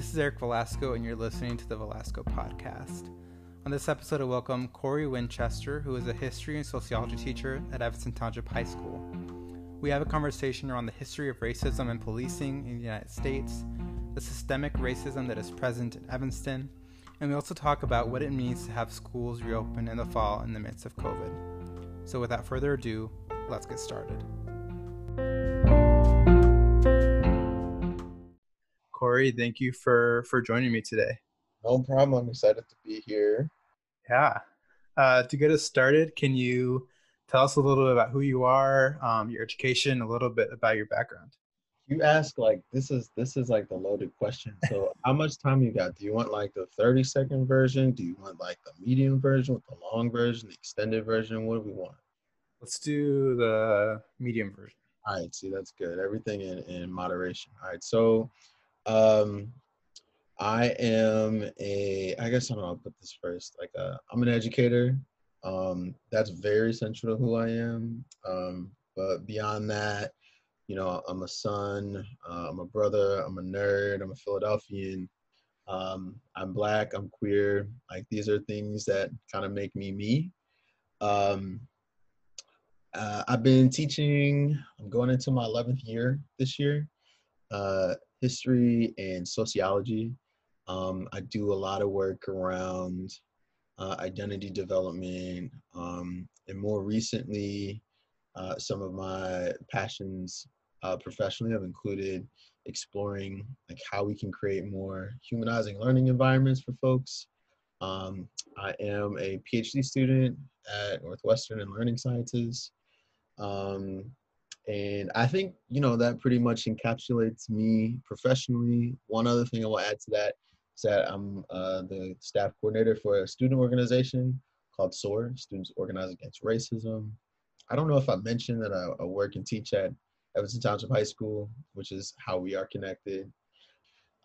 This is Eric Velasco, and you're listening to the Velasco Podcast. On this episode, I welcome Corey Winchester, who is a history and sociology teacher at Evanston Township High School. We have a conversation around the history of racism and policing in the United States, the systemic racism that is present in Evanston, and we also talk about what it means to have schools reopen in the fall in the midst of COVID. So, without further ado, let's get started. Corey, thank you for for joining me today. No problem. I'm excited to be here. Yeah. Uh, to get us started, can you tell us a little bit about who you are, um, your education, a little bit about your background? You ask like this is this is like the loaded question. So how much time you got? Do you want like the 30 second version? Do you want like the medium version with the long version, the extended version? What do we want? Let's do the medium version. All right, see that's good. Everything in, in moderation. All right, so um, I am a, I guess I don't know, I'll put this first. Like, uh, I'm an educator. Um, that's very central to who I am. Um, but beyond that, you know, I'm a son, uh, I'm a brother, I'm a nerd, I'm a Philadelphian. Um, I'm black, I'm queer. Like, these are things that kind of make me me. Um, uh, I've been teaching, I'm going into my 11th year this year. Uh, history and sociology. Um, I do a lot of work around uh, identity development, um, and more recently, uh, some of my passions uh, professionally have included exploring like how we can create more humanizing learning environments for folks. Um, I am a PhD student at Northwestern in Learning Sciences. Um, and I think, you know, that pretty much encapsulates me professionally. One other thing I will add to that is that I'm uh, the staff coordinator for a student organization called SOAR, Students Organized Against Racism. I don't know if I mentioned that I, I work and teach at Evanston Township High School, which is how we are connected.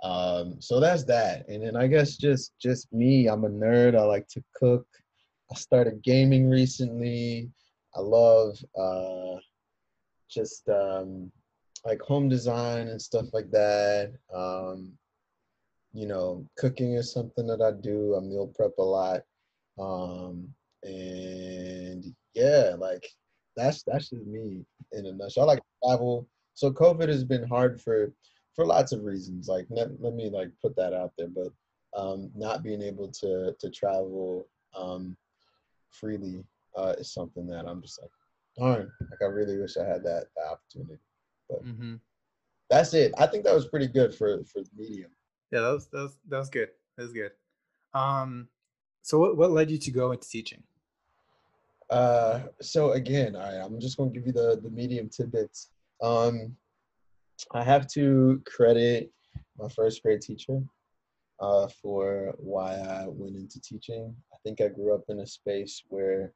Um, so that's that. And then I guess just just me, I'm a nerd. I like to cook. I started gaming recently. I love uh, just um, like home design and stuff like that. Um, you know, cooking is something that I do. I meal prep a lot. Um, and yeah, like that's that's just me in a nutshell. I like travel. So COVID has been hard for for lots of reasons. Like let, let me like put that out there, but um, not being able to to travel um, freely uh, is something that I'm just like darn, like I really wish I had that, that opportunity. But mm-hmm. that's it. I think that was pretty good for for medium. Yeah, that was that was that was good. That was good. Um, so what what led you to go into teaching? Uh, so again, I I'm just gonna give you the the medium tidbits. Um, I have to credit my first grade teacher uh, for why I went into teaching. I think I grew up in a space where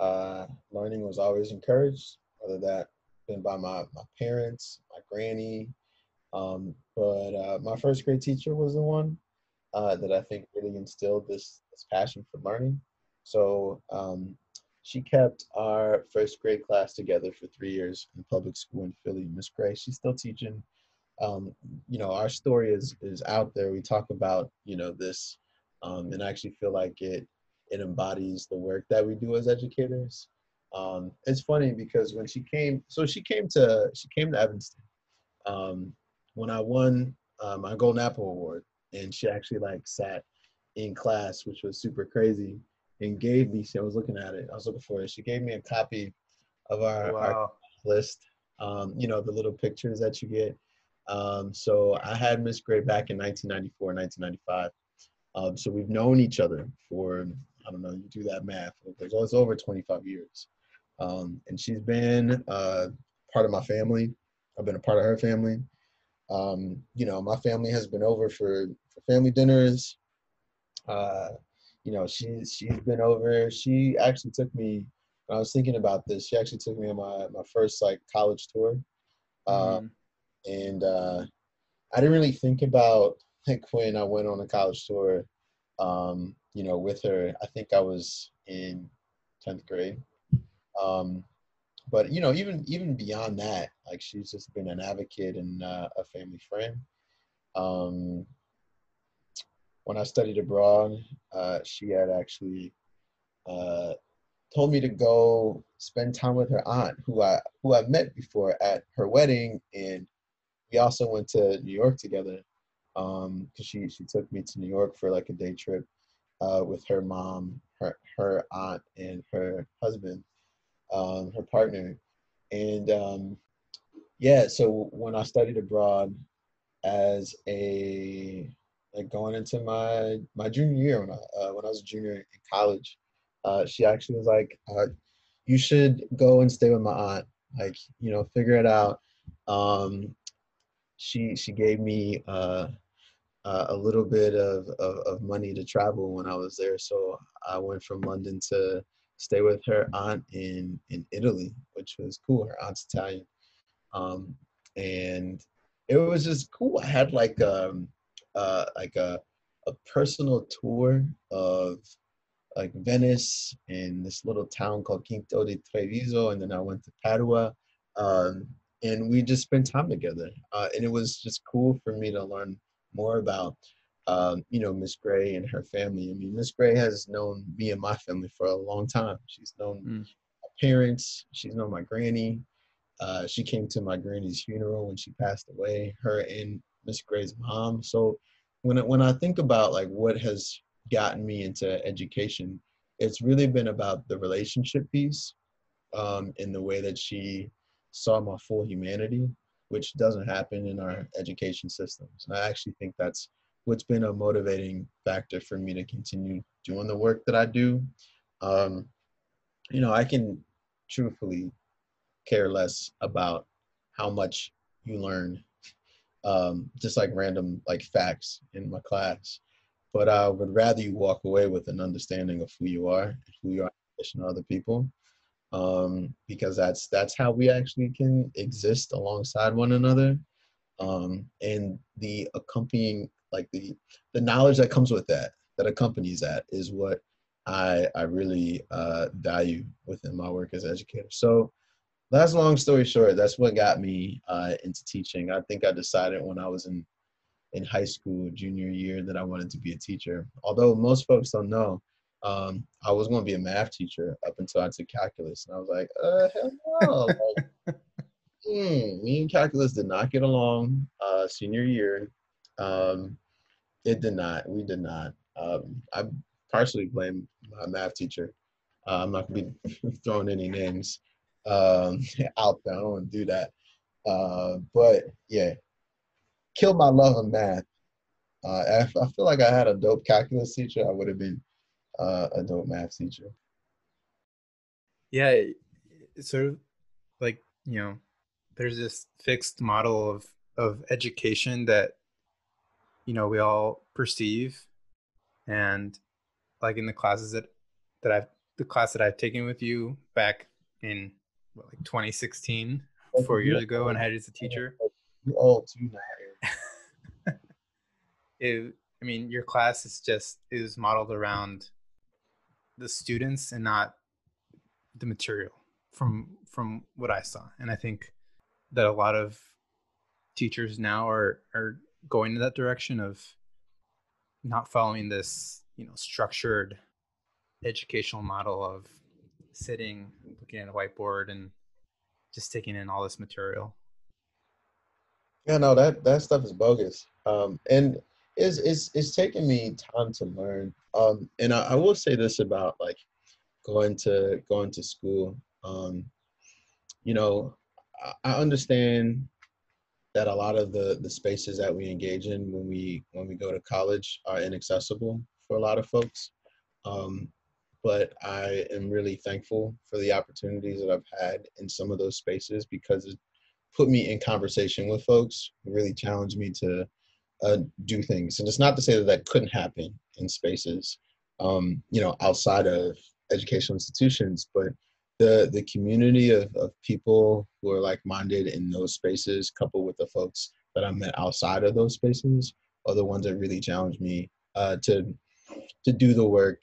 uh, learning was always encouraged, whether that been by my, my parents, my granny. Um, but uh, my first grade teacher was the one uh, that I think really instilled this, this passion for learning. So um, she kept our first grade class together for three years in public school in Philly. Miss Gray, she's still teaching. Um, you know, our story is is out there. We talk about you know this, um, and I actually feel like it it embodies the work that we do as educators. Um, it's funny because when she came, so she came to she came to Evanston um, when I won uh, my Golden Apple Award, and she actually like sat in class, which was super crazy, and gave me. I was looking at it. I was looking for it. She gave me a copy of our, wow. our list. Um, you know the little pictures that you get. Um, so I had Miss Gray back in 1994, 1995. Um, so we've known each other for I don't know, you do that math. It's over 25 years. Um, and she's been uh, part of my family. I've been a part of her family. Um, you know, my family has been over for, for family dinners. Uh, you know, she's she's been over. She actually took me. When I was thinking about this, she actually took me on my my first like college tour, um, mm-hmm. and uh, I didn't really think about like when I went on a college tour. Um, you know, with her. I think I was in 10th grade. Um, but you know, even even beyond that, like she's just been an advocate and uh, a family friend. Um, when I studied abroad, uh, she had actually uh, told me to go spend time with her aunt, who I who I met before at her wedding, and we also went to New York together. Um, cause she she took me to New York for like a day trip, uh, with her mom, her her aunt, and her husband, um, her partner, and um, yeah. So when I studied abroad, as a like going into my my junior year when I uh, when I was a junior in college, uh, she actually was like, uh, "You should go and stay with my aunt. Like, you know, figure it out." Um, she she gave me uh, uh, a little bit of, of, of money to travel when I was there, so I went from London to stay with her aunt in in Italy, which was cool. Her aunt's Italian, um, and it was just cool. I had like um uh like a a personal tour of like Venice and this little town called Quinto di Treviso, and then I went to Padua, um, and we just spent time together. Uh, and it was just cool for me to learn more about, um, you know, Miss Gray and her family. I mean, Miss Gray has known me and my family for a long time. She's known mm. my parents. She's known my granny. Uh, she came to my granny's funeral when she passed away. Her and Miss Gray's mom. So when when I think about like what has gotten me into education, it's really been about the relationship piece, um, in the way that she saw my full humanity, which doesn't happen in our education systems. And I actually think that's what's been a motivating factor for me to continue doing the work that I do. Um, you know, I can truthfully care less about how much you learn, um, just like random like facts in my class. But I would rather you walk away with an understanding of who you are, who you are in relation to other people, um, because that's that's how we actually can exist alongside one another. Um, and the accompanying, like the the knowledge that comes with that, that accompanies that, is what I I really uh, value within my work as educator. So that's long story short. That's what got me uh, into teaching. I think I decided when I was in in high school, junior year, that I wanted to be a teacher. Although most folks don't know, um, I was going to be a math teacher up until I took calculus, and I was like, uh, hell no. like, hmm, me and calculus did not get along uh, senior year. Um, it did not. We did not. Um, I partially blame my math teacher. Uh, I'm not going to be throwing any names um, out there. I don't want to do that. Uh, but yeah, killed my love of math. Uh, I, I feel like I had a dope calculus teacher. I would have been uh, a dope math teacher. Yeah, sort of like you know, there's this fixed model of of education that you know we all perceive, and like in the classes that that I've the class that I've taken with you back in what, like 2016, four years ago, when I had as a teacher. You old too now. it, I mean, your class is just is modeled around the students and not the material from from what I saw, and I think that a lot of teachers now are are going in that direction of not following this you know structured educational model of sitting, looking at a whiteboard, and just taking in all this material. Yeah, no, that that stuff is bogus, um, and it's it's it's taking me time to learn. Um, and I, I will say this about like going to going to school. Um, you know, I, I understand that a lot of the the spaces that we engage in when we when we go to college are inaccessible for a lot of folks. Um, but I am really thankful for the opportunities that I've had in some of those spaces because it put me in conversation with folks, really challenged me to uh, do things. And it's not to say that that couldn't happen in spaces, um, you know, outside of educational institutions, but the the community of, of people who are like-minded in those spaces, coupled with the folks that I met outside of those spaces, are the ones that really challenged me uh, to to do the work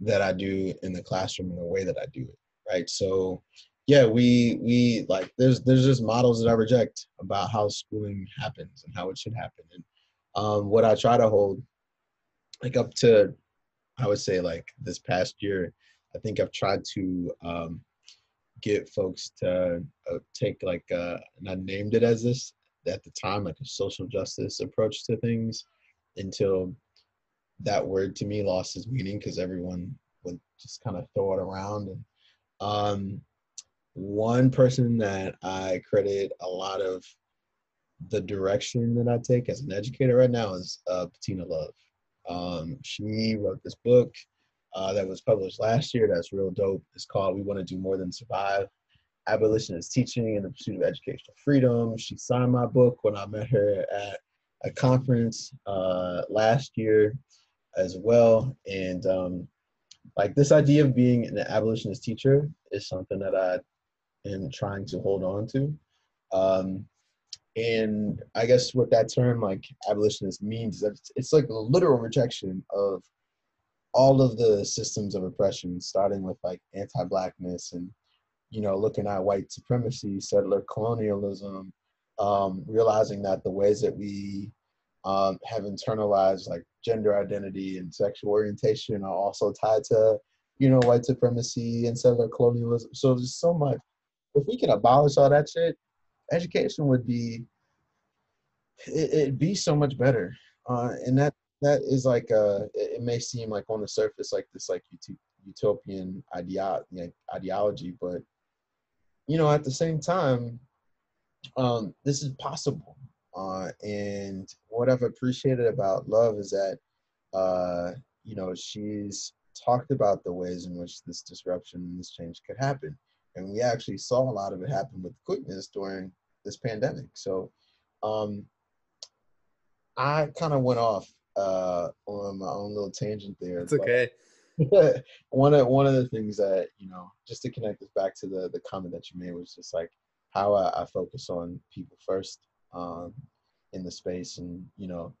that I do in the classroom in the way that I do it, right? So, yeah, we we like there's there's just models that I reject about how schooling happens and how it should happen, and um, what I try to hold like up to I would say like this past year, I think I've tried to um, get folks to uh, take like uh, and I named it as this at the time like a social justice approach to things until that word to me lost its meaning because everyone would just kind of throw it around and um, one person that I credit a lot of the direction that I take as an educator right now is uh, Bettina Love. Um, she wrote this book uh, that was published last year that's real dope. It's called We Want to Do More Than Survive Abolitionist Teaching in the Pursuit of Educational Freedom. She signed my book when I met her at a conference uh, last year as well. And um, like this idea of being an abolitionist teacher is something that I am trying to hold on to. Um, and I guess what that term like abolitionist means is that it's, it's like a literal rejection of all of the systems of oppression, starting with like anti-blackness and you know looking at white supremacy, settler colonialism, um, realizing that the ways that we um, have internalized like gender identity and sexual orientation are also tied to you know white supremacy and settler colonialism. So there's so much. If we can abolish all that shit, education would be it, it'd be so much better. Uh, and that that is like uh it, may seem like on the surface like this like utopian idea, ideology, but you know at the same time, um, this is possible. Uh, and what I've appreciated about Love is that uh, you know she's talked about the ways in which this disruption and this change could happen. And we actually saw a lot of it happen with quickness during this pandemic. So um, I kind of went off uh, on my own little tangent there. It's okay. one of one of the things that you know, just to connect this back to the the comment that you made was just like how I, I focus on people first um, in the space, and you know,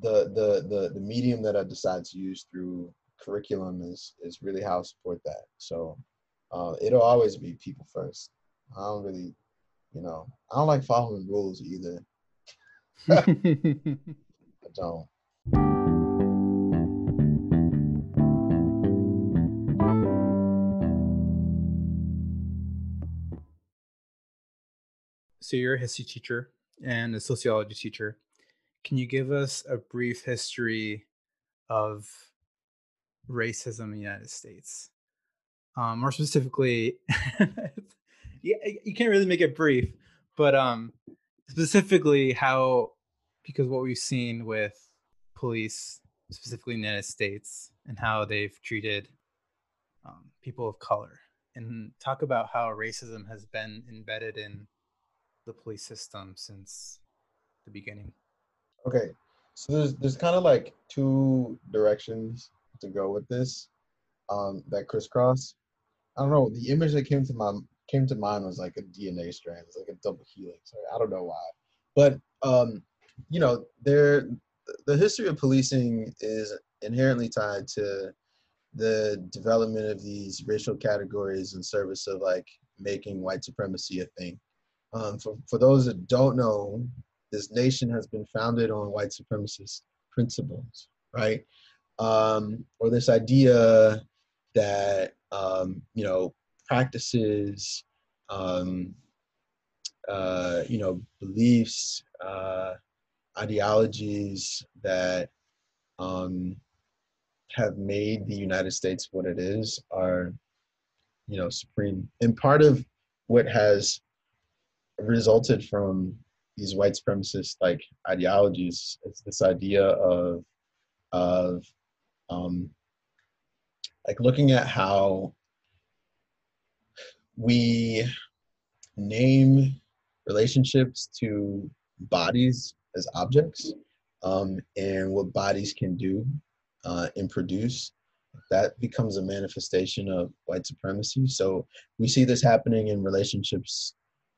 the the the the medium that I decide to use through curriculum is is really how I support that. So uh, it'll always be people first. I don't really, you know, I don't like following rules either. I don't. So you're a history teacher and a sociology teacher. Can you give us a brief history of racism in the United States? Um, more specifically, yeah, you can't really make it brief, but um, specifically how because what we've seen with police specifically in the united states and how they've treated um, people of color. And talk about how racism has been embedded in the police system since the beginning. Okay so there's there's kind of like two directions to go with this um, that crisscross i don't know the image that came to my came to mind was like a DNA strand. It's like a double helix. I don't know why, but um, you know, there the history of policing is inherently tied to the development of these racial categories in service of like making white supremacy a thing. Um, for, for those that don't know, this nation has been founded on white supremacist principles, right? Um, or this idea that um, you know practices, um, uh, you know, beliefs, uh, ideologies that um, have made the United States what it is are, you know, supreme. And part of what has resulted from these white supremacist like ideologies is this idea of of um, like looking at how we name relationships to bodies as objects um, and what bodies can do uh, and produce that becomes a manifestation of white supremacy. So we see this happening in relationships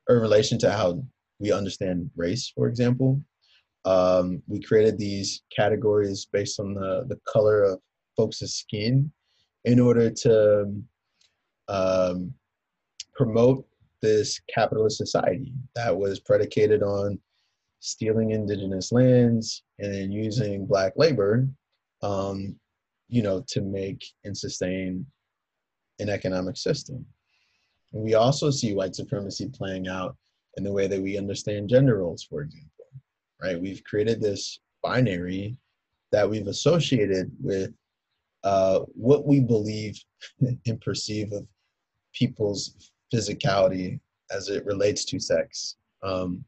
or in relation to how we understand race for example. Um, we created these categories based on the, the color of folks' skin in order to um, promote this capitalist society that was predicated on stealing indigenous lands and then using black labor um, you know, to make and sustain an economic system. And we also see white supremacy playing out in the way that we understand gender roles, for example, right? We've created this binary that we've associated with uh, what we believe and perceive of people's physicality as it relates to sex. Um,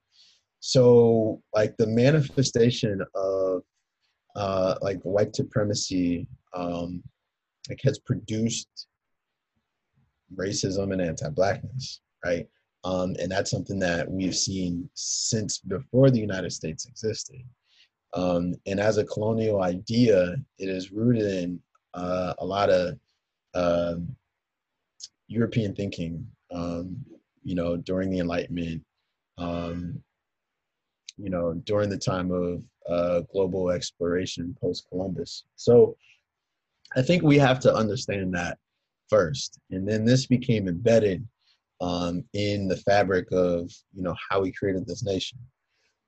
so, like the manifestation of uh, like white supremacy, um, like has produced racism and anti-blackness, right? Um, and that's something that we've seen since before the United States existed. Um, and as a colonial idea, it is rooted in uh, a lot of uh, European thinking, um, you know, during the Enlightenment, um, you know, during the time of uh, global exploration post Columbus. So I think we have to understand that first. And then this became embedded um, in the fabric of, you know, how we created this nation.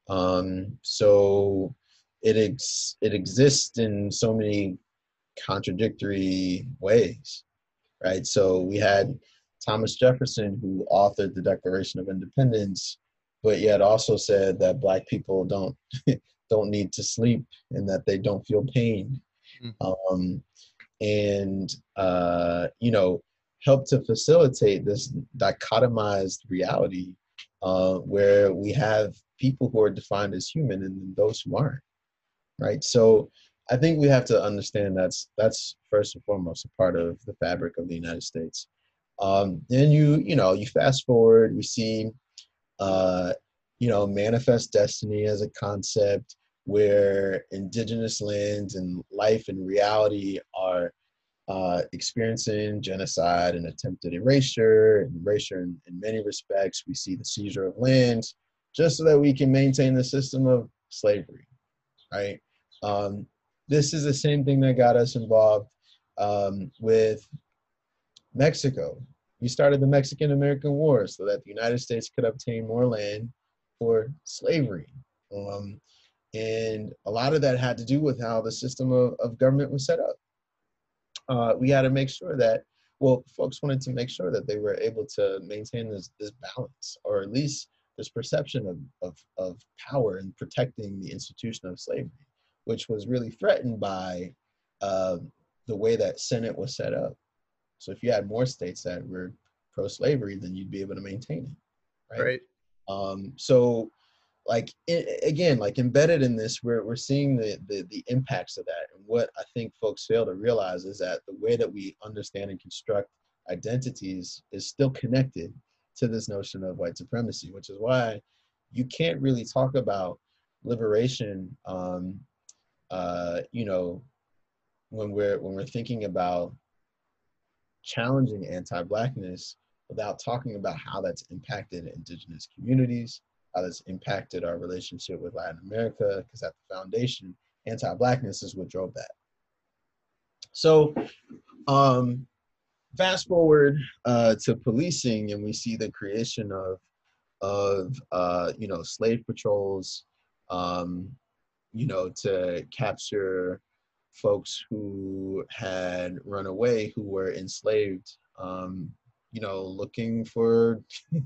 Um, so it ex- it exists in so many contradictory ways, right? So we had Thomas Jefferson who authored the Declaration of Independence, but yet also said that black people don't don't need to sleep and that they don't feel pain. Mm-hmm. Um, and uh, you know, help to facilitate this dichotomized reality uh, where we have people who are defined as human and those who aren't right so i think we have to understand that's that's first and foremost a part of the fabric of the united states. Um, then you you know you fast forward we see uh, you know manifest destiny as a concept where indigenous lands and life and reality are uh, experiencing genocide and attempted erasure and erasure in, in many respects. We see the seizure of lands just so that we can maintain the system of slavery right? Um, this is the same thing that got us involved um, with Mexico. We started the Mexican American War so that the United States could obtain more land for slavery. Um, and a lot of that had to do with how the system of, of government was set up. Uh, we had to make sure that, well, folks wanted to make sure that they were able to maintain this, this balance, or at least this perception of, of, of power in protecting the institution of slavery which was really threatened by uh, the way that Senate was set up. So if you had more states that were pro-slavery, then you'd be able to maintain it, right? Right. Um, so, like it, again, like embedded in this, we're we're seeing the, the the impacts of that. And what I think folks fail to realize is that the way that we understand and construct identities is still connected to this notion of white supremacy, which is why you can't really talk about liberation um, uh, you know, when we're when we're thinking about challenging anti-blackness without talking about how that's impacted indigenous communities, how that's impacted our relationship with Latin America, because at the foundation, anti-blackness is what drove that. So, um, fast forward uh, to policing, and we see the creation of of uh, you know slave patrols, um, you know, to capture folks who had run away, who were enslaved, um, you know, looking for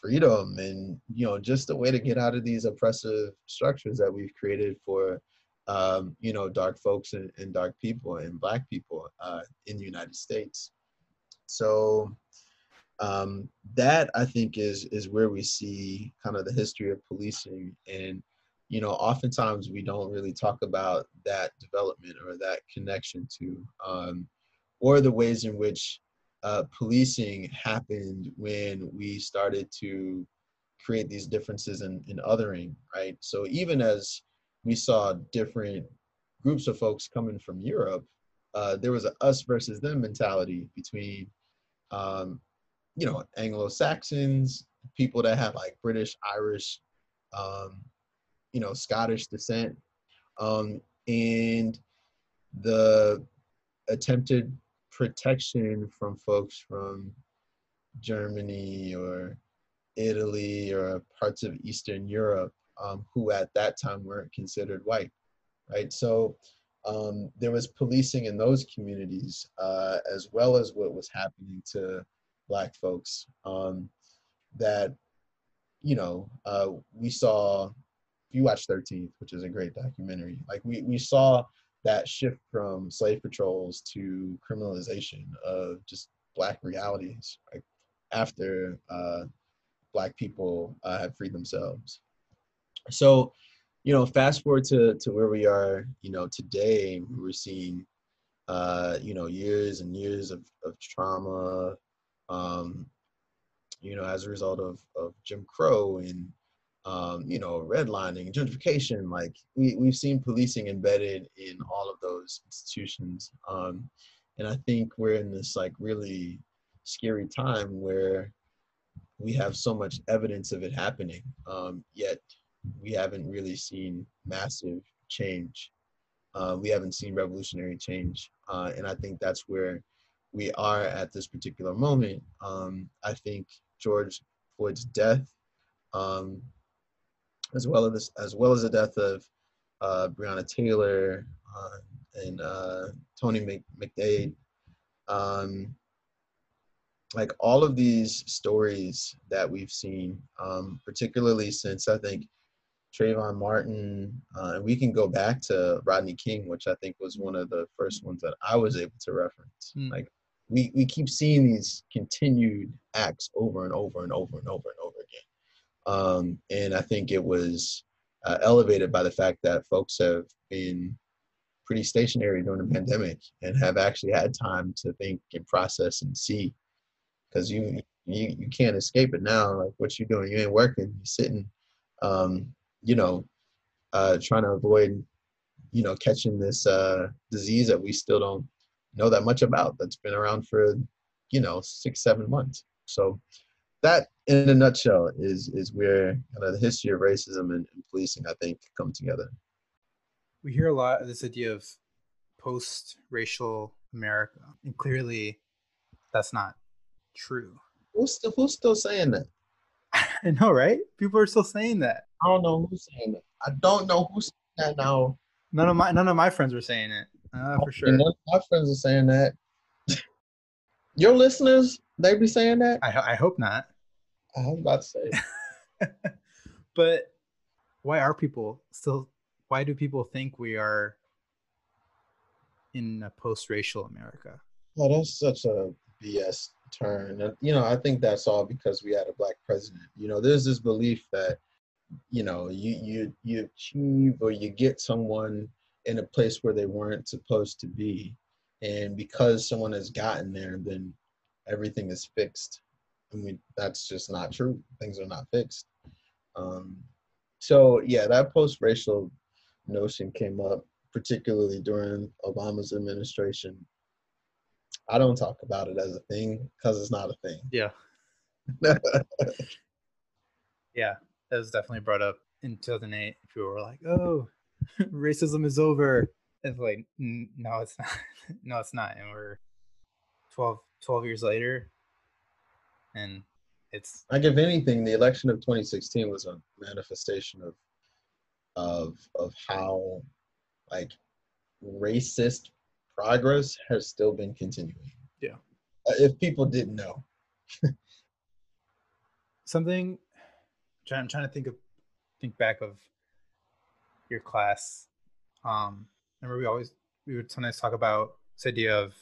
freedom and, you know, just a way to get out of these oppressive structures that we've created for, um, you know, dark folks and, and, dark people and black people uh, in the United States. So um, that I think is is where we see kind of the history of policing and you know, oftentimes we don't really talk about that development or that connection to, um, or the ways in which uh, policing happened when we started to create these differences in, in othering, right? So even as we saw different groups of folks coming from Europe, uh, there was a us versus them mentality between, um, you know, Anglo-Saxons, people that had like British, Irish, um, you know Scottish descent, um, and the attempted protection from folks from Germany or Italy or parts of Eastern Europe um, who at that time weren't considered white, right? So um, there was policing in those communities uh, as well as what was happening to black folks um, that you know uh, we saw you watch 13th which is a great documentary. Like we, we saw that shift from slave patrols to criminalization of just black realities after uh, black people uh, have freed themselves. So you know, fast forward to to where we are, you know, today we're seeing, uh, you know, years and years of of trauma, um, you know, as a result of of Jim Crow and um, you know, redlining, gentrification. Like we we've seen policing embedded in all of those institutions, um, and I think we're in this like really scary time where we have so much evidence of it happening, um, yet we haven't really seen massive change. Uh, we haven't seen revolutionary change. Uh, and I think that's where we are at this particular moment. Um, I think George Floyd's death, um, as well as as well as the death of uh, Breonna Taylor uh, and uh, Tony Mc, McDade, um, like all of these stories that we've seen, um, particularly since I think Trayvon Martin, uh, and we can go back to Rodney King, which I think was one of the first ones that I was able to reference. Mm. Like we we keep seeing these continued acts over and over and over and over and over um, and I think it was uh, elevated by the fact that folks have been pretty stationary during the pandemic and have actually had time to think and process and see, because you you you can't escape it now. Like what you doing? You ain't working. You're sitting. Um, you know, uh, trying to avoid, you know, catching this uh, disease that we still don't know that much about. That's been around for, you know, six, seven months. So that, in a nutshell, is is where kind of the history of racism and, and policing, I think, come together. We hear a lot of this idea of post-racial America, and clearly, that's not true. Who's still, who's still saying that? I know, right? People are still saying that. I don't know who's saying it. I don't know who's saying that now. None of my none of my friends are saying it. Uh, for sure. None of my friends are saying that. Your listeners, they be saying that? I, I hope not. I was about to say. but why are people still? Why do people think we are in a post-racial America? Well, that's such a BS turn. And, you know, I think that's all because we had a black president. You know, there's this belief that you know you you you achieve or you get someone in a place where they weren't supposed to be and because someone has gotten there then everything is fixed. I mean that's just not true. Things are not fixed. Um, so yeah that post-racial notion came up particularly during obama's administration. I don't talk about it as a thing because it's not a thing. Yeah. Yeah that was definitely brought up in 2008. People were like, "Oh, racism is over." It's like, no, it's not. no, it's not. And we're 12, 12 years later, and it's like if anything, the election of 2016 was a manifestation of of of how like racist progress has still been continuing. Yeah. Uh, if people didn't know. Something I'm trying to think of think back of your class. Um, remember we always we would sometimes talk about this idea of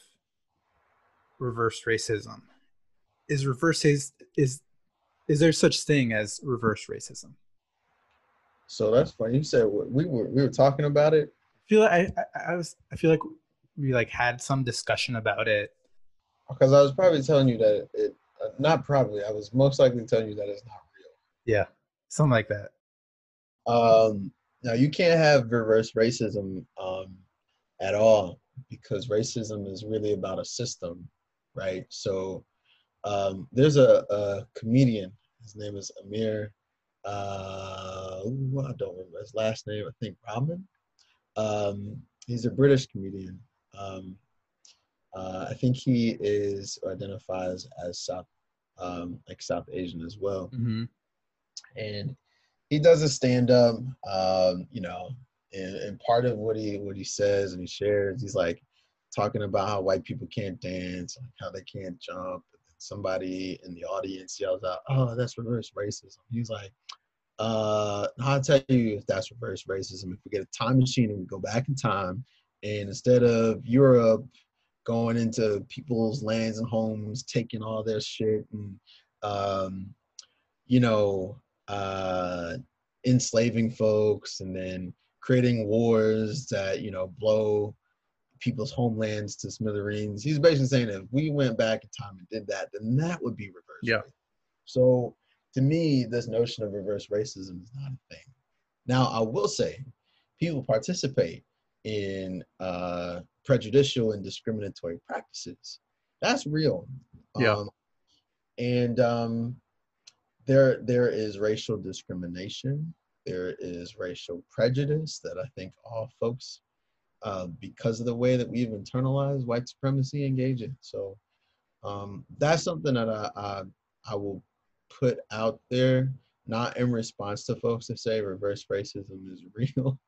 reverse racism. Is reverse is is is there such thing as reverse racism? So that's funny. You said we were we were talking about it. I feel like I, I, I was I feel like we like had some discussion about it. Because I was probably telling you that it, uh, not probably. I was most likely telling you that it's not real. Yeah something like that. Um, now you can't have reverse racism um, at all because racism is really about a system, right? So um, there's a, a, comedian. His name is Aamer. Uh, ooh, I don't remember his last name. I think Rahman. Um, he's a British comedian. Um, uh, I think he is identifies as South, um, like South Asian as well. Mm-hmm and he does a stand up. Um, you know, and, and part of what he what he says and he shares, he's like talking about how white people can't dance, how they can't jump. Somebody in the audience yells out, "Oh, that's reverse racism." He's like, uh, I'll tell you if that's reverse racism. If we get a time machine and we go back in time, and instead of Europe going into people's lands and homes, taking all their shit and, um, you know, uh, enslaving folks and then creating wars that, you know, blow people's homelands to smithereens. He's basically saying if we went back in time and did that, then that would be reverse. Yeah. So to me, this notion of reverse racism is not a thing. Now, I will say, people participate in uh, prejudicial and discriminatory practices. That's real. Yeah. Um, and um, there, there is racial discrimination. There is racial prejudice that I think all folks, uh, because of the way that we've internalized white supremacy, engage in. So um, that's something that I, I, I will put out there, not in response to folks that say reverse racism is real,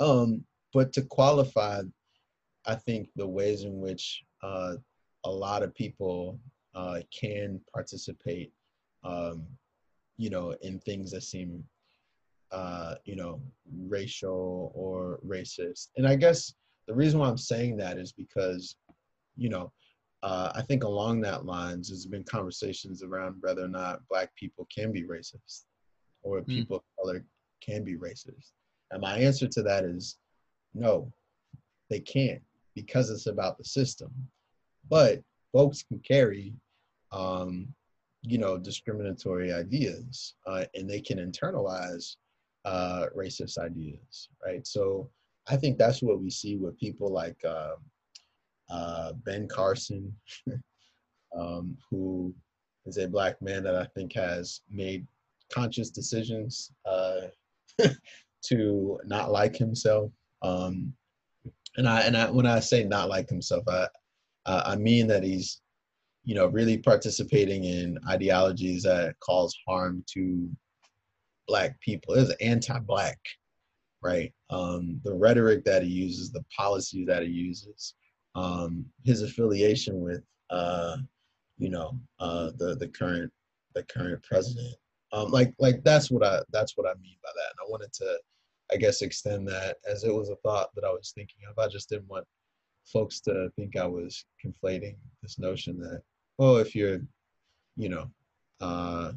um, but to qualify, I think the ways in which uh, a lot of people uh, can participate, um, you know, in things that seem, uh, you know, racial or racist. And I guess the reason why I'm saying that is because, you know, uh, I think along that lines, there's been conversations around whether or not Black people can be racist or mm. people of color can be racist. And my answer to that is no, they can't because it's about the system. But folks can carry, um, you know, discriminatory ideas uh, and they can internalize uh, racist ideas, right? So I think that's what we see with people like. Uh, uh, Ben Carson, um, who is a black man that I think has made conscious decisions uh, to not like himself. Um, and I and I, when I say not like himself, I I mean that he's you know really participating in ideologies that cause harm to black people. Is anti-black, right? Um, the rhetoric that he uses, the policy that he uses, um, his affiliation with uh, you know uh, the the current the current president. Um, like like that's what I that's what I mean by that. And I wanted to I guess extend that as it was a thought that I was thinking of. I just didn't want folks to think I was conflating this notion that oh if you're you know uh,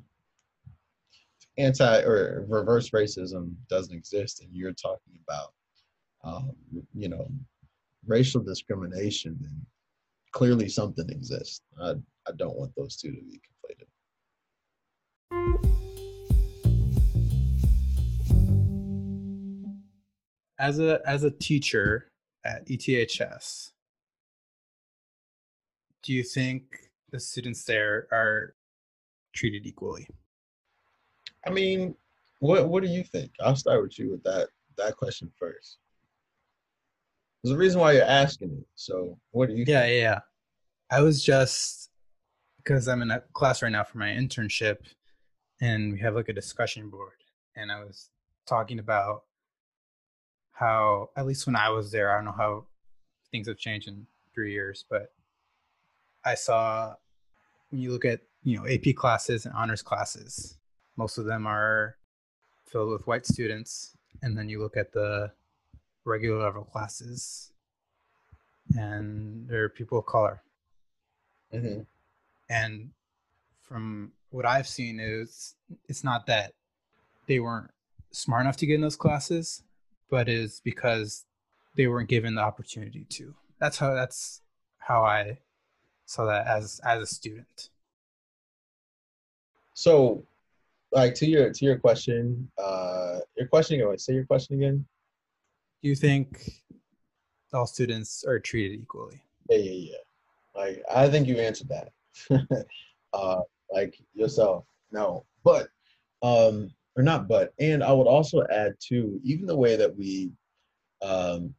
anti or reverse racism doesn't exist and you're talking about um, you know racial discrimination, then clearly something exists. I, I don't want those two to be conflated. As a as a teacher at ETHS, do you think the students there are treated equally? I mean, what what do you think? I'll start with you with that that question first. There's a reason why you're asking it. So what do you? Yeah, think? yeah. I was just because I'm in a class right now for my internship, and we have like a discussion board, and I was talking about how at least when I was there, I don't know how things have changed in three years, but I saw when you look at you know AP classes and honors classes, most of them are filled with white students, and then you look at the regular level classes, and there are people of color. Mm-hmm. And from what I've seen, is it's not that they weren't smart enough to get in those classes, but is because they weren't given the opportunity to. That's how that's how I saw that as as a student. So, like to your to your question, uh, your question again. Say your question again do you think all students are treated equally? Yeah, yeah, yeah. Like I think you answered that. uh, like yourself, no. But um, or not but, and I would also add too, even the way that we um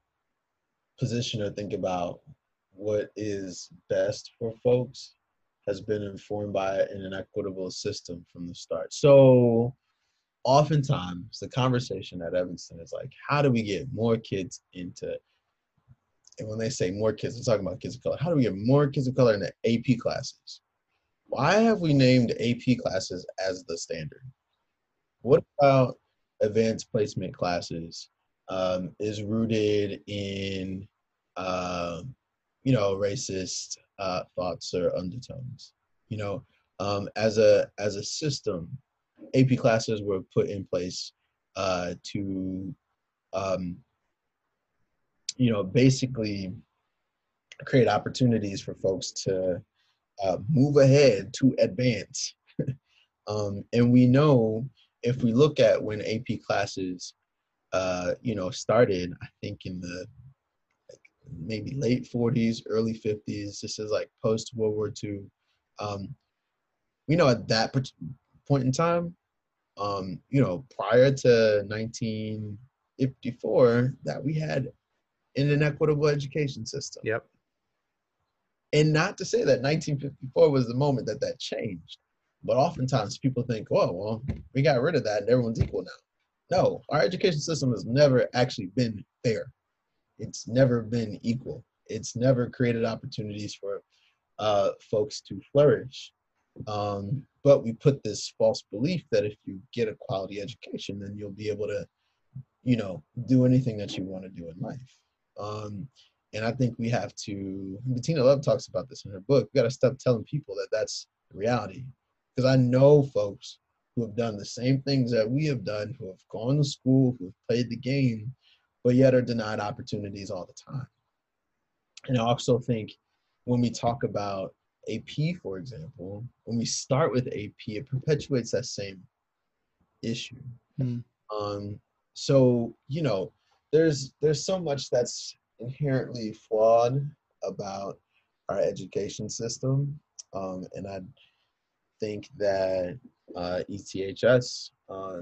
position or think about what is best for folks has been informed by an inequitable system from the start. So oftentimes the conversation at Evanston is like, how do we get more kids into and when they say more kids, I'm talking about kids of color. How do we get more kids of color in the AP classes? Why have we named AP classes as the standard? What about advanced placement classes um, is rooted in, uh, you know, racist uh, thoughts or undertones? You know, um, as a as a system, AP classes were put in place uh, to um, you know, basically create opportunities for folks to uh, move ahead to advance. um, and we know if we look at when AP classes, uh, you know, started, I think in the maybe late 40s, early 50s. This is like post World War II. Um, we know at that point in time, um, you know, prior to 1954, that we had an equitable education system. Yep. And not to say that 1954 was the moment that that changed, but oftentimes people think, oh, well, we got rid of that and everyone's equal now. No, our education system has never actually been fair. It's never been equal. It's never created opportunities for uh, folks to flourish. Um, but we put this false belief that if you get a quality education, then you'll be able to, you know, do anything that you want to do in life. Um, and I think we have to, Bettina Love talks about this in her book, we got to stop telling people that that's reality. Because I know folks who have done the same things that we have done, who have gone to school, who have played the game, but yet are denied opportunities all the time. And I also think when we talk about AP, for example, when we start with AP, it perpetuates that same issue. Mm. Um, so, you know, there's there's so much that's inherently flawed about our education system, um, and I think that uh, ETHS, uh,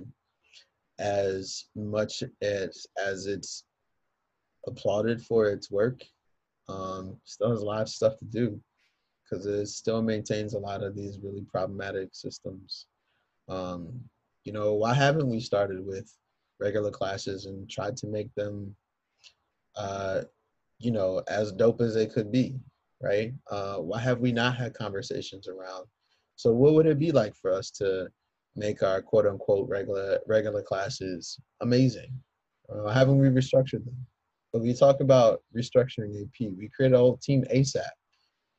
as much as as it's applauded for its work, um, still has a lot of stuff to do because it still maintains a lot of these really problematic systems. Um, you know, why haven't we started with regular classes and tried to make them, uh, you know, as dope as they could be, right? Uh, why have we not had conversations around? So what would it be like for us to make our quote unquote regular regular classes amazing? Uh, haven't we restructured them? But we talk about restructuring AP. We create a whole team ASAP,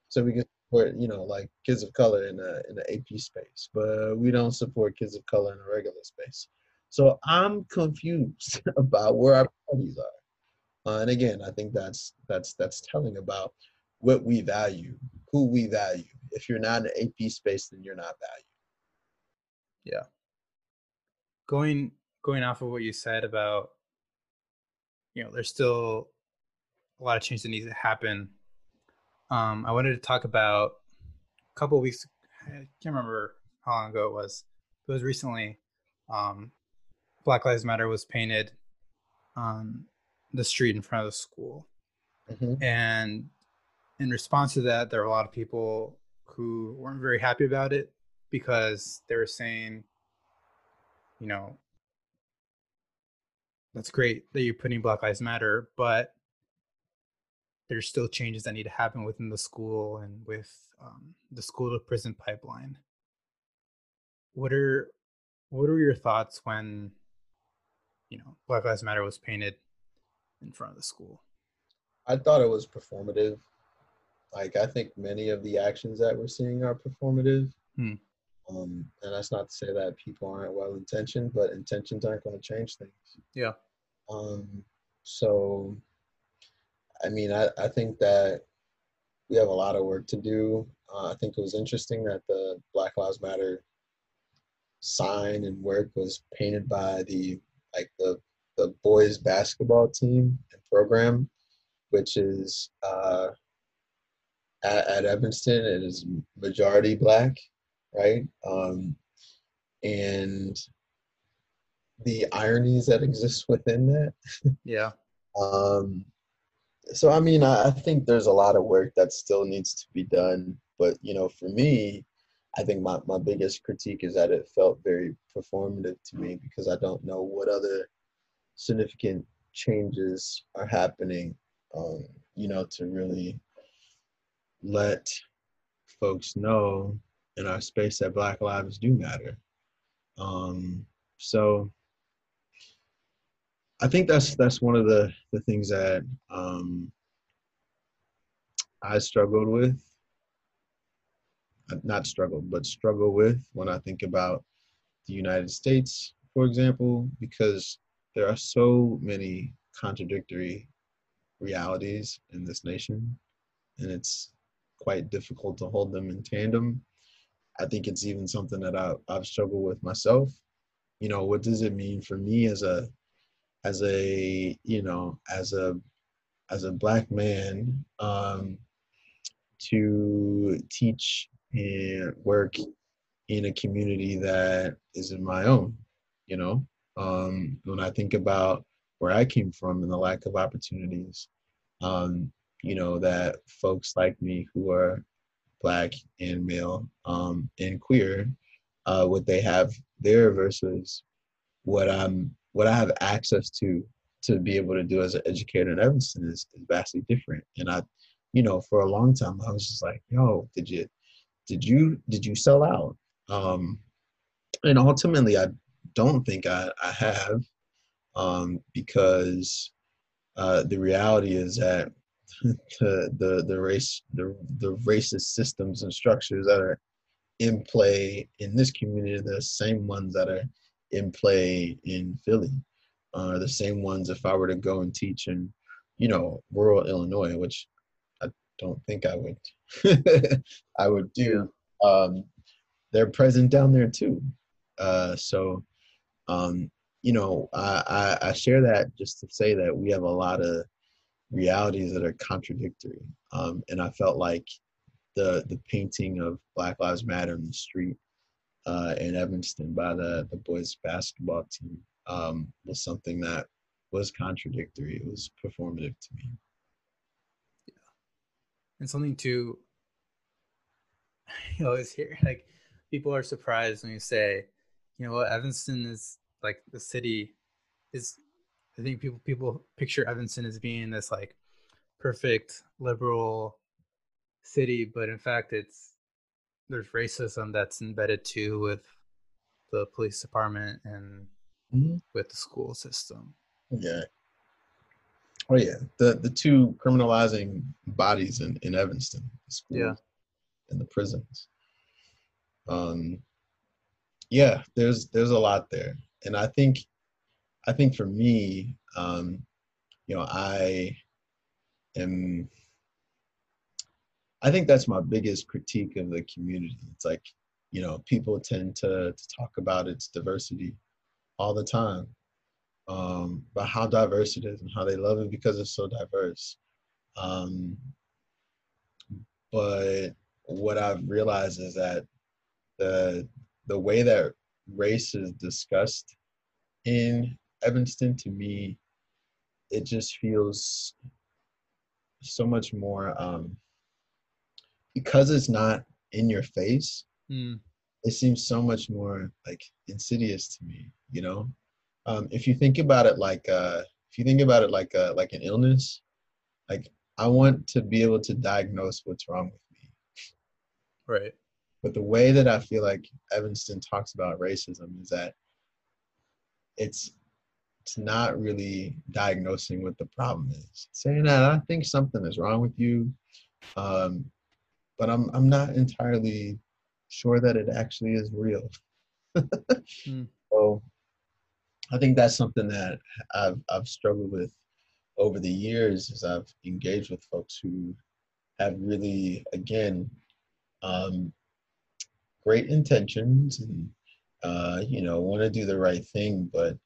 so we can support you know like kids of color in a in the AP space, but we don't support kids of color in a regular space. So I'm confused about where our priorities are. Uh, and again, I think that's that's that's telling about what we value, who we value. If you're not in an AP space, then you're not valued. Yeah. Going going off of what you said about, you know, there's still a lot of change that needs to happen. Um, I wanted to talk about a couple weeks. I can't remember how long ago it was. It was recently. Um, Black Lives Matter was painted on the street in front of the school. Mm-hmm. And in response to that, there were a lot of people who weren't very happy about it because they were saying, you know, that's great that you're putting Black Lives Matter, but there's still changes that need to happen within the school and with um, the school to prison pipeline. What are what are your thoughts when you know Black Lives Matter was painted in front of the school. I thought it was performative. Like I think many of the actions that we're seeing are performative. Hmm. Um, and that's not to say that people aren't well intentioned, but intentions aren't going to change things. Yeah. Um, so, I mean, I, I think that we have a lot of work to do. Uh, I think it was interesting that the Black Lives Matter sign and work was painted by the like the the boys basketball team and program, which is uh, at, at Evanston. It is majority black, right? Um, and the ironies that exist within that. Yeah. um, so I mean, I, I think there's a lot of work that still needs to be done. But you know, for me, I think my, my biggest critique is that it felt very performative to me because I don't know what other significant changes are happening, um, you know, to really let folks know in our space that Black lives do matter. Um, so I think that's that's one of the the things that um, I struggled with not struggle, but struggle with when I think about the United States, for example, because there are so many contradictory realities in this nation, and it's quite difficult to hold them in tandem. I think it's even something that I, I've struggled with myself. You know, what does it mean for me as a, as a, you know, as a, as a black man, um, to teach and work in a community that isn't my own you know um, when i think about where i came from and the lack of opportunities um, you know that folks like me who are black and male um, and queer uh, what they have there versus what i'm what i have access to to be able to do as an educator in evanston is, is vastly different. And i you know for a long time i was just like yo did you did you did you sell out? Um and ultimately i don't think i i have um because uh the reality is that the the the race the the racist systems and structures that are in play in this community the same ones that are in play in Philly are uh, the same ones if I were to go and teach in you know rural Illinois which I don't think I would I would do. Um, they're present down there too. Uh, so, um, you know, I, I, I, share that just to say that we have a lot of realities that are contradictory. Um, and I felt like the the painting of Black Lives Matter in the street uh, in Evanston by the the boys basketball team um, was something that was contradictory. It was performative to me. Yeah, and something to you always hear like people are surprised when you say, you know what, Evanston is like the city is. I think people people picture Evanston as being this like perfect liberal city, but in fact, it's there's racism that's embedded too with the police department and mm-hmm. with the school system. Yeah. Oh yeah, the the two criminalizing bodies in in Evanston. Yeah in the prisons. Um, yeah, there's there's a lot there, and I think I think for me, um, you know, I am. I think that's my biggest critique of the community. It's like, you know, people tend to, to talk about its diversity all the time, um, about how diverse it is and how they love it because it's so diverse. Um, but what I've realized is that the the way that race is discussed in Evanston to me, it just feels so much more um, because it's not in your face. Mm. It seems so much more like insidious to me. You know, um, if you think about it like uh, if you think about it like a, like an illness, like I want to be able to diagnose what's wrong with me. Right. But the way that I feel like Evanston talks about racism is that it's it's not really diagnosing what the problem is. saying that I think something is wrong with you, um, but I'm I'm not entirely sure that it actually is real. mm. So I think that's something that I've I've struggled with over the years as I've engaged with folks who have really again um, great intentions and uh, you know want to do the right thing, but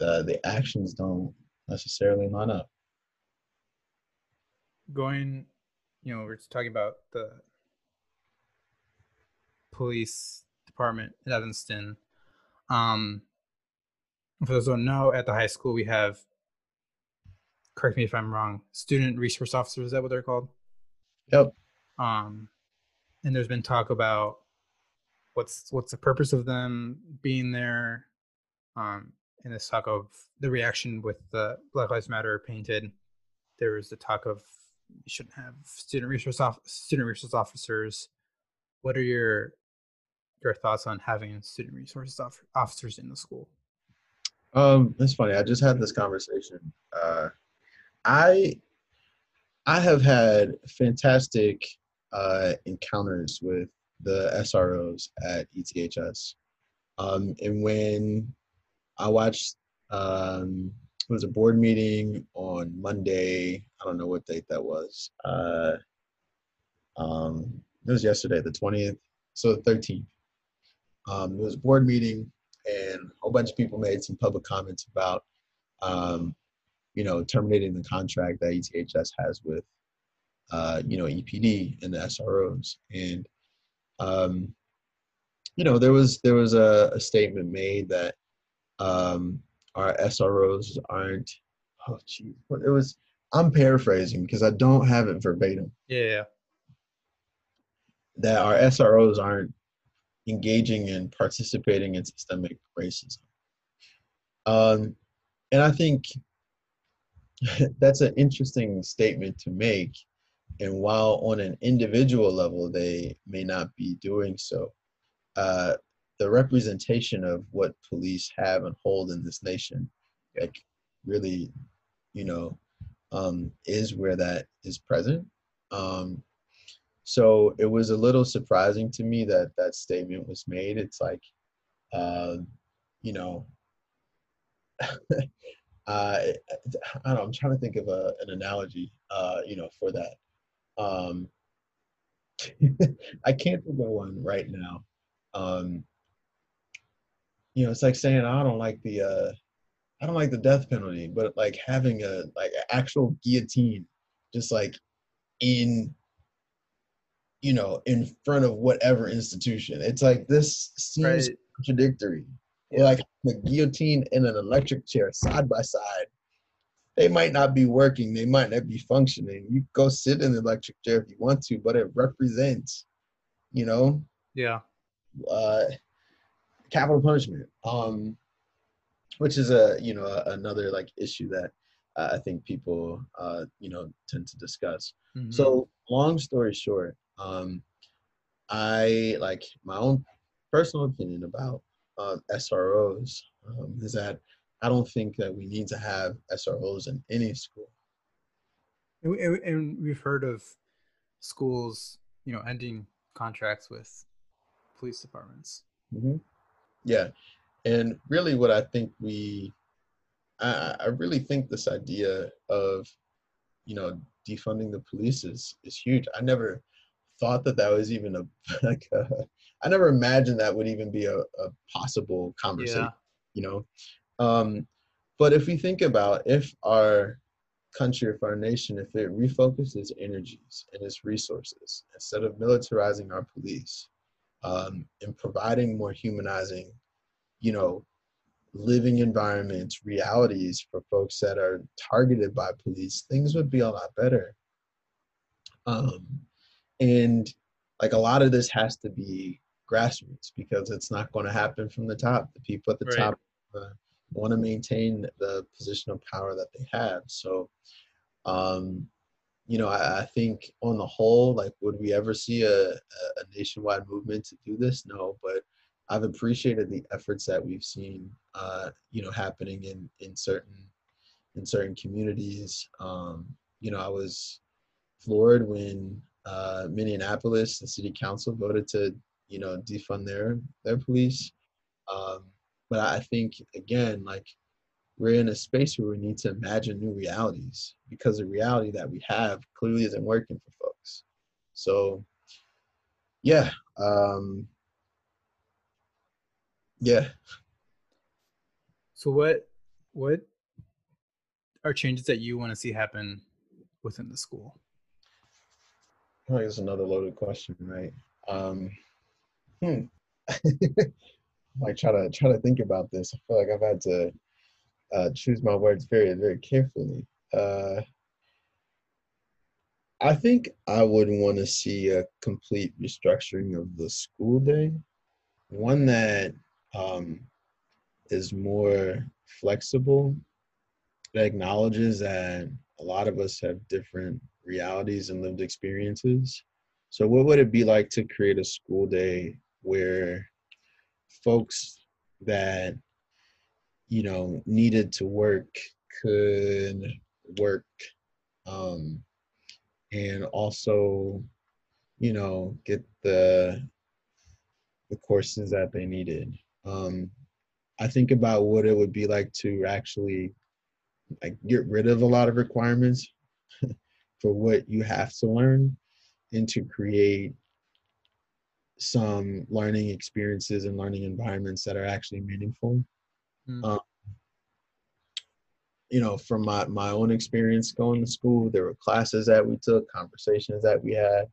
the the actions don't necessarily line up. Going, you know, we're talking about the police department in Evanston. Um, for those who don't know, at the high school we have, correct me if I'm wrong, student resource officers. Is that what they're called? Yep. Um, and there's been talk about what's what's the purpose of them being there um in this talk of the reaction with the black lives matter painted there was the talk of you shouldn't have student resource off student resource officers what are your your thoughts on having student resources off- officers in the school Um, it's funny. I just had this conversation. Uh, I I have had fantastic uh, encounters with the SROs at ETHS. Um, and when I watched um, it was a board meeting on Monday. I don't know what date that was. Uh, um, it was yesterday, the twentieth, so the thirteenth. Um, it was a board meeting, and a whole bunch of people made some public comments about, um, you know, terminating the contract that ETHS has with, uh, you know, EPD and the SROs. And, um, you know, there was there was a, a statement made that um, our SROs aren't. Oh, geez, it was. I'm paraphrasing because I don't have it verbatim. yeah That our SROs aren't engaging and participating in systemic racism. Um, and I think that's an interesting statement to make. And while on an individual level, they may not be doing so, uh, the representation of what police have and hold in this nation, like really, you know, um, is where that is present. Um, so it was a little surprising to me that that statement was made. It's like, uh, you know, uh, I don't know. I'm trying to think of a, an analogy, uh, you know, for that. Um, I can't think of one right now. Um, you know, it's like saying I don't like the uh, I don't like the death penalty, but like having a like actual guillotine, just like in you know in front of whatever institution. It's like this seems right contradictory. Like the guillotine and an electric chair side by side, they might not be working, they might not be functioning. You go sit in the electric chair if you want to, but it represents, you know, yeah uh, capital punishment. Um, which is a you know a, another like issue that uh, I think people uh, you know tend to discuss. Mhm. So long story short, um, I like my own personal opinion about uh, SROs um, is that I don't think that we need to have SROs in any school. And, we- and, we- and we've heard of schools, you know, ending contracts with police departments. hmm Yeah, and really, what I think we, I, I really think this idea of, you know, defunding the police is is huge. I never thought that that was even a like a, I never imagined that would even be a, a possible conversation. Yeah. You know, um, but if we think about if our country, if our nation, if it refocuses energies and its resources instead of militarizing our police um, and providing more humanizing, you know, living environments, realities for folks that are targeted by police, things would be a lot better. Um, and like a lot of this has to be grassroots because it's not going to happen from the top. The people at the Right. top uh, want to maintain the position of power that they have. So, um, you know, I, I think on the whole, like, would we ever see a, a nationwide movement to do this? No, but I've appreciated the efforts that we've seen, uh, you know, happening in in certain in certain communities. Um, you know, I was floored when uh, Minneapolis, the city council voted to, you know, defund their their police. Um, but I think again, like we're in a space where we need to imagine new realities because the reality that we have clearly isn't working for folks. So, yeah, um, yeah. So what what are changes that you want to see happen within the school? I think it's another loaded question, right? Um, hmm. like try to try to think about this. I feel like I've had to uh, choose my words very very carefully. Uh, I think I would want to see a complete restructuring of the school day. one that um, is more flexible, that acknowledges that a lot of us have different realities and lived experiences. So, what would it be like to create a school day where folks that you know needed to work could work um, and also you know get the the courses that they needed um, i think about what it would be like to actually like get rid of a lot of requirements for what you have to learn and to create some learning experiences and learning environments that are actually meaningful. Mm. Um, you know, from my, my own experience going to school, there were classes that we took, conversations that we had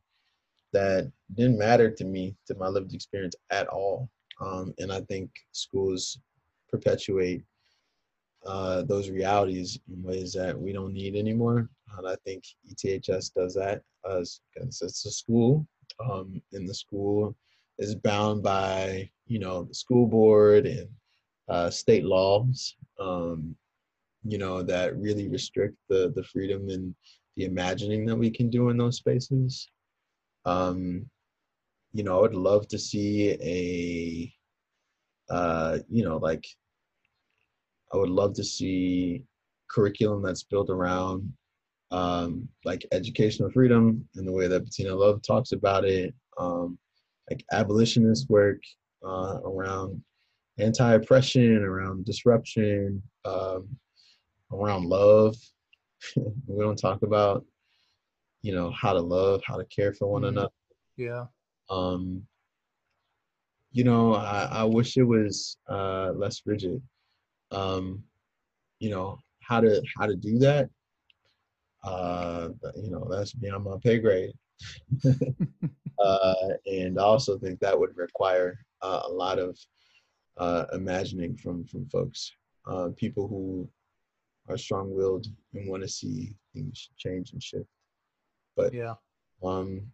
that didn't matter to me, to my lived experience at all. Um, and I think schools perpetuate uh, those realities in ways that we don't need anymore. And I think ETHS does that as it's a school, um, and the school is bound by you know the school board and uh, state laws, um, you know that really restrict the the freedom and the imagining that we can do in those spaces. Um, you know, I would love to see a, uh, you know, like I would love to see curriculum that's built around um, like educational freedom in the way that Bettina Love talks about it, um, like abolitionist work uh, around anti-oppression, around disruption, um, around love. we don't talk about, you know, how to love, how to care for one mm-hmm. another. Yeah. Um, you know, I, I wish it was uh, less rigid um, you know how to how to do that uh, you know that's beyond my pay grade uh, and i also think that would require uh, a lot of uh, imagining from from folks uh, people who are strong-willed and want to see things change and shift. But yeah. um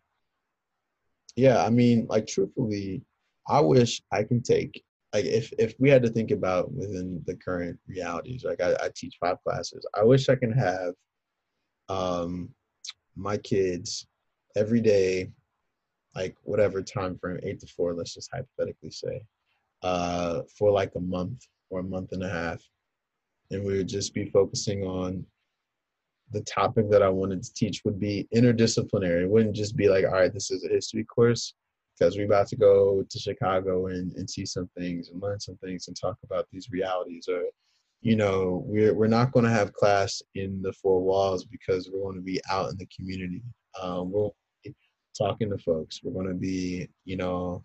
yeah i mean like truthfully i wish i can take like if if we had to think about within the current realities like I, I, teach five classes i wish i can have um my kids every day like whatever time frame eight to four let's just hypothetically say uh for like a month or a month and a half and we would just be focusing on the topic that i wanted to teach would be interdisciplinary it wouldn't just be like all right this is a history course because we're about to go to Chicago and, and see some things and learn some things and talk about these realities. Or, you know, we're we're not going to have class in the four walls because we're going to be out in the community. Um, we're talking to folks. We're going to be, you know,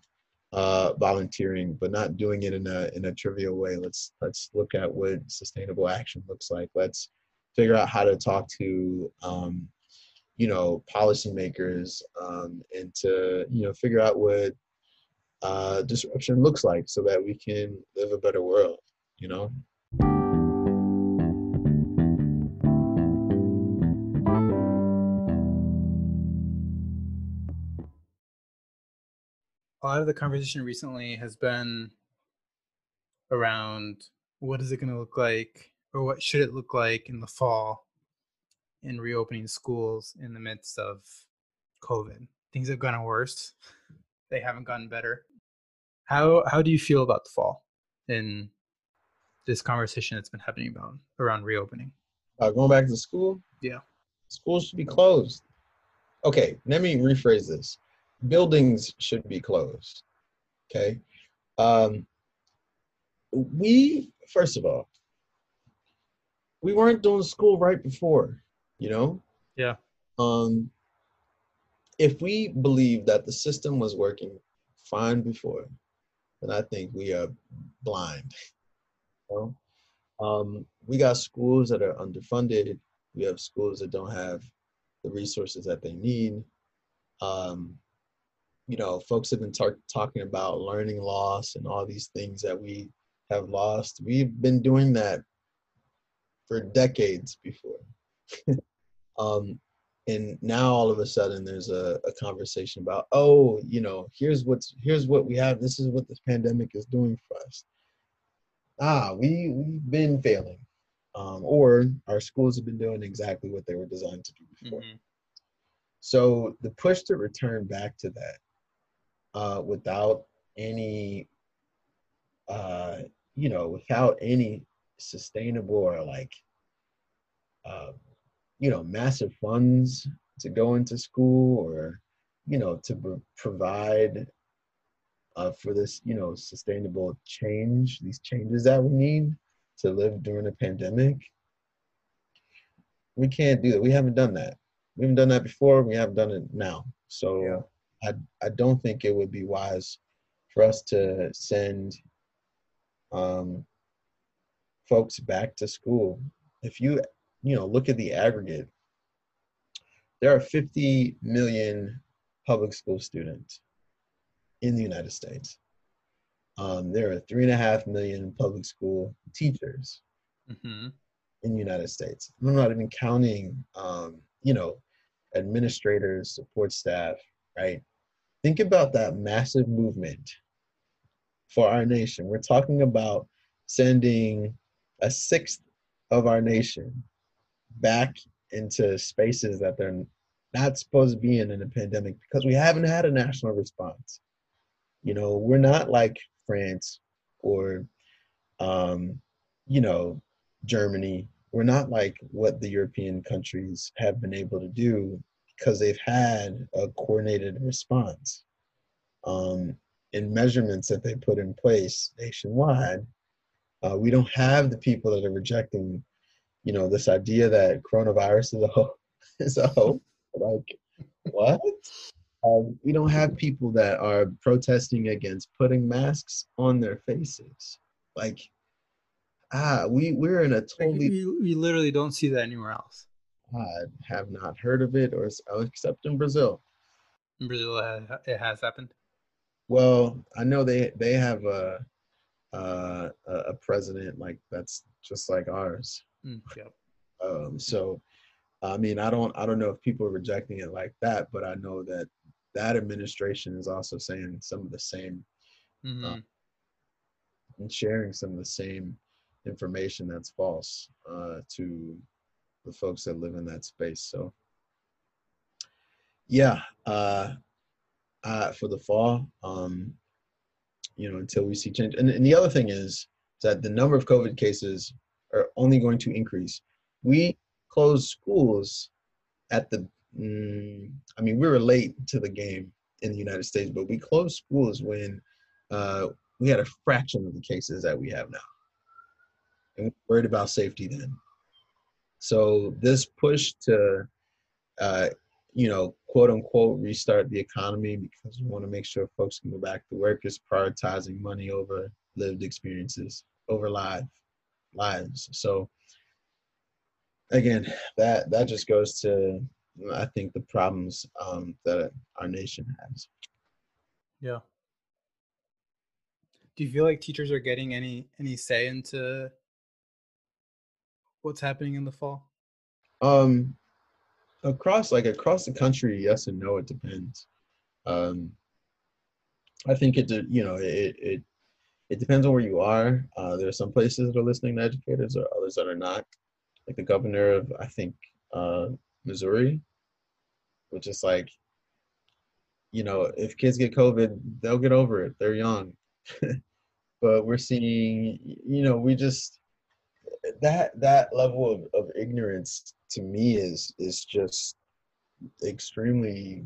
uh, volunteering, but not doing it in a in a trivial way. Let's let's look at what sustainable action looks like. Let's figure out how to talk to um, you know policymakers um, and to you know figure out what uh, disruption looks like so that we can live a better world you know a lot of the conversation recently has been around what is it going to look like or what should it look like in the fall in reopening schools in the midst of COVID. Things have gotten worse. They haven't gotten better. How how do you feel about the fall in this conversation that's been happening about around reopening? Uh, going back to school? Yeah. Schools should be closed. Okay, let me rephrase this. Buildings should be closed. Okay. Um, we, first of all, we weren't doing school right before you know yeah um if we believe that the system was working fine before then i think we are blind you know? um, we got schools that are underfunded we have schools that don't have the resources that they need um, you know folks have been tar- talking about learning loss and all these things that we have lost. We've been doing that for decades before. Um, and now all of a sudden there's a, a conversation about oh you know here's what's here's what we have. This is what this pandemic is doing for us. Ah we we've been failing um, or our schools have been doing exactly what they were designed to do before. Mm-hmm. so the push to return back to that uh, without any uh, you know without any sustainable or like uh, you know massive funds to go into school or you know to provide uh, for this you know sustainable change these changes that we need to live during a pandemic. We can't do that. We haven't done that. We haven't done that before. We haven't done it now. So. I i don't think it would be wise for us to send um folks back to school if you you know, look at the aggregate. There are 50 million public school students in the United States. Um, there are three and a half million public school teachers mm-hmm. in the United States. I'm not even counting, um, you know, administrators, support staff, right? Think about that massive movement for our nation. We're talking about sending a sixth of our nation back into spaces that they're not supposed to be in in a pandemic because we haven't had a national response. You know, we're not like France or, um, you know, Germany. We're not like what the European countries have been able to do because they've had a coordinated response um, and measurements that they put in place nationwide. Uh, we don't have the people that are rejecting you know, this idea that coronavirus is a hoax. Is a hoax. Like, what? Um, we don't have people that are protesting against putting masks on their faces. Like, ah, we we're in a totally. We, we literally don't see that anywhere else. I have not heard of it, or except in Brazil. In Brazil, it has happened. Well, I know they they have a a, a president like that's just like ours. Mm, yep. Um, so, I mean, I don't, I don't know if people are rejecting it like that, but I know that that administration is also saying some of the same, mm-hmm. uh, and sharing some of the same information that's false uh, to the folks that live in that space. So, yeah, uh, uh, for the fall, um, you know, until we see change. And, and the other thing is that the number of COVID cases are only going to increase. We closed schools at the, mm, I mean, we were late to the game in the United States, but we closed schools when uh, we had a fraction of the cases that we have now. And we worried about safety then. So this push to, uh, you know, quote unquote, restart the economy because we want to make sure folks can go back to work is prioritizing money over lived experiences, over life lives. So again, that that just goes to I think the problems um, that our nation has. Yeah. Do you feel like teachers are getting any any say into what's happening in the fall? Um, across like across the country, yes and no. It depends. Um, I think it you know it it it depends on where you are. Uh, there are some places that are listening to educators, or others that are not. Like the governor of, I think, uh, Missouri, which is like, you know, if kids get COVID, they'll get over it. They're young. but we're seeing, you know, we just that that level of, of ignorance to me is is just extremely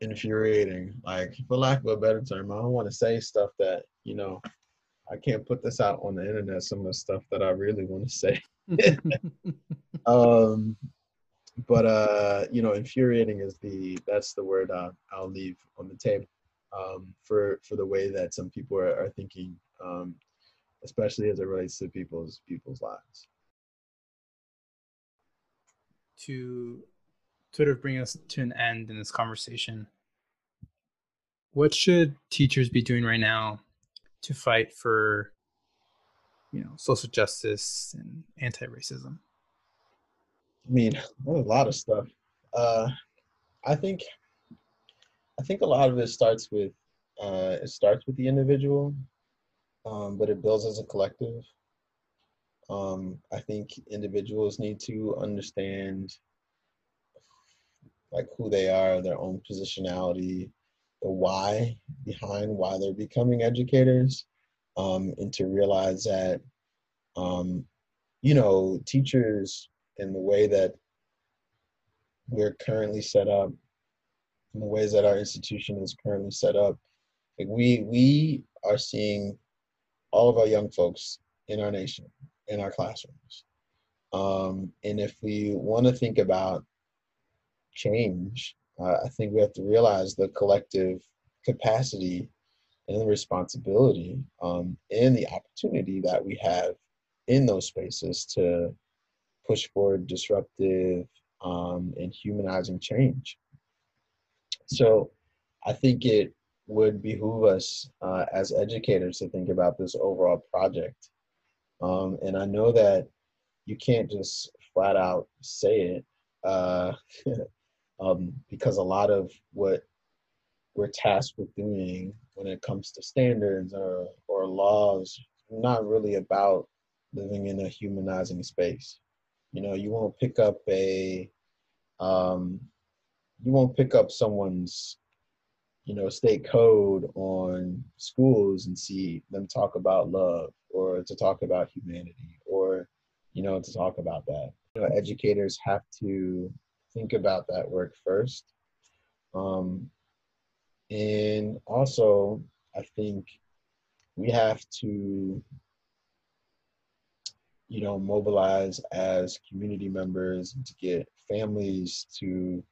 infuriating. Like, for lack of a better term, I don't want to say stuff that, you know, I can't put this out on the internet, some of the stuff that I really want to say. um, but, uh, you know, infuriating is the, that's the word I, I'll leave on the table um, for, for the way that some people are, are thinking, um, especially as it relates to people's, people's lives. To sort of bring us to an end in this conversation, what should teachers be doing right now to fight for, you know, social justice and anti-racism? I mean, a lot of stuff. Uh, I think, I think a lot of it starts with, uh, it starts with the individual, um, but it builds as a collective. Um, I think individuals need to understand, like who they are, their own positionality, the why behind why they're becoming educators, um, and to realize that, um, you know, teachers in the way that we're currently set up, in the ways that our institution is currently set up, like we we are seeing all of our young folks in our nation, in our classrooms. Um, and if we want to think about change, uh, I think we have to realize the collective capacity and the responsibility um, and the opportunity that we have in those spaces to push for disruptive um, and humanizing change. So I think it would behoove us uh, as educators to think about this overall project. Um, and I know that you can't just flat out say it uh, um, because a lot of what we're tasked with doing when it comes to standards or, or laws not really about living in a humanizing space. You know, you won't pick up a um, you won't pick up someone's you know state code on schools and see them talk about love or to talk about humanity or you know to talk about that. You know educators have to think about that work first. Um, and also i think we have to you know mobilize as community members to get families to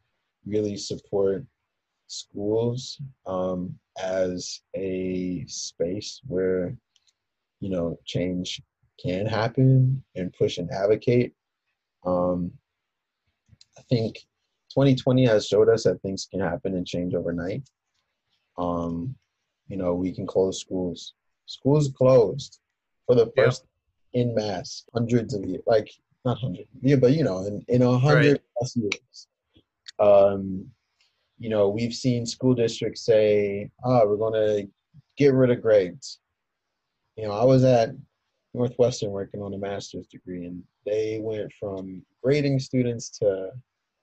really support schools um, as a space where you know change can happen and push and advocate. Um, i think 2020 has showed us that things can happen and change overnight. Um, you know we can close schools. Schools closed for the first in mass hundreds of years like not hundred yeah but you know in, in a hundred right. plus years. Um, you know we've seen school districts say oh we're going to get rid of grades you know i was at northwestern working on a master's degree and they went from grading students to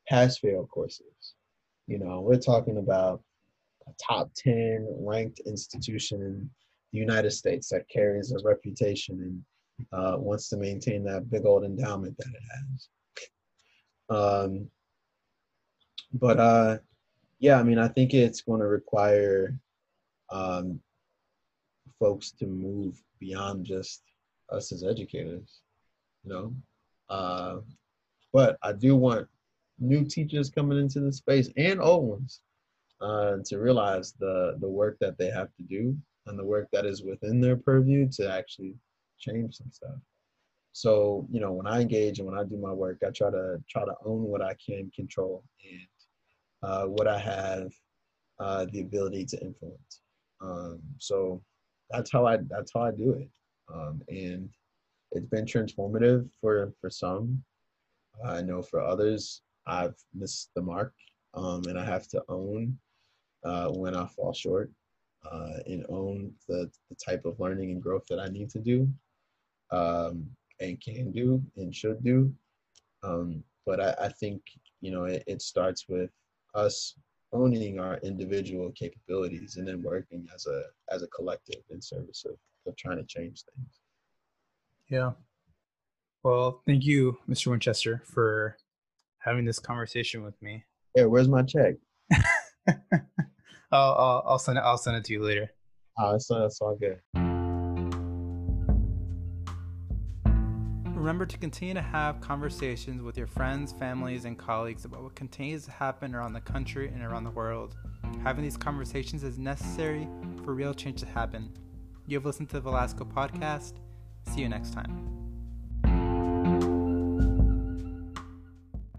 pass fail courses you know we're talking about a top 10 ranked institution in the united states that carries a reputation and uh, wants to maintain that big old endowment that it has. Um, but uh, yeah, I mean, I think it's going to require um, folks to move beyond just us as educators, you know. Uh, but I do want new teachers coming into the space and old ones uh, to realize the the work that they have to do and the work that is within their purview to actually change some stuff. So, you know, when I engage and when I do my work, I try to try to own what I can control and uh, what I have uh, the ability to influence. Um, so that's how I that's how I do it, um, and it's been transformative for for some. I know for others, I've missed the mark, um, and I have to own uh, when I fall short, uh, and own the the type of learning and growth that I need to do um, and can do and should do. Um, but I, I, think you know it, it, starts with us owning our individual capabilities and then working as a as a collective in service of, of trying to change things. Yeah. Well, thank you, Mr. Winchester, for having this conversation with me. Yeah, where's my check? I'll, I'll, I'll send it. I'll send it to you later. Oh, it's, it's all good. Remember to continue to have conversations with your friends, families, and colleagues about what continues to happen around the country and around the world. Having these conversations is necessary for real change to happen. You have listened to the Velasco podcast. See you next time.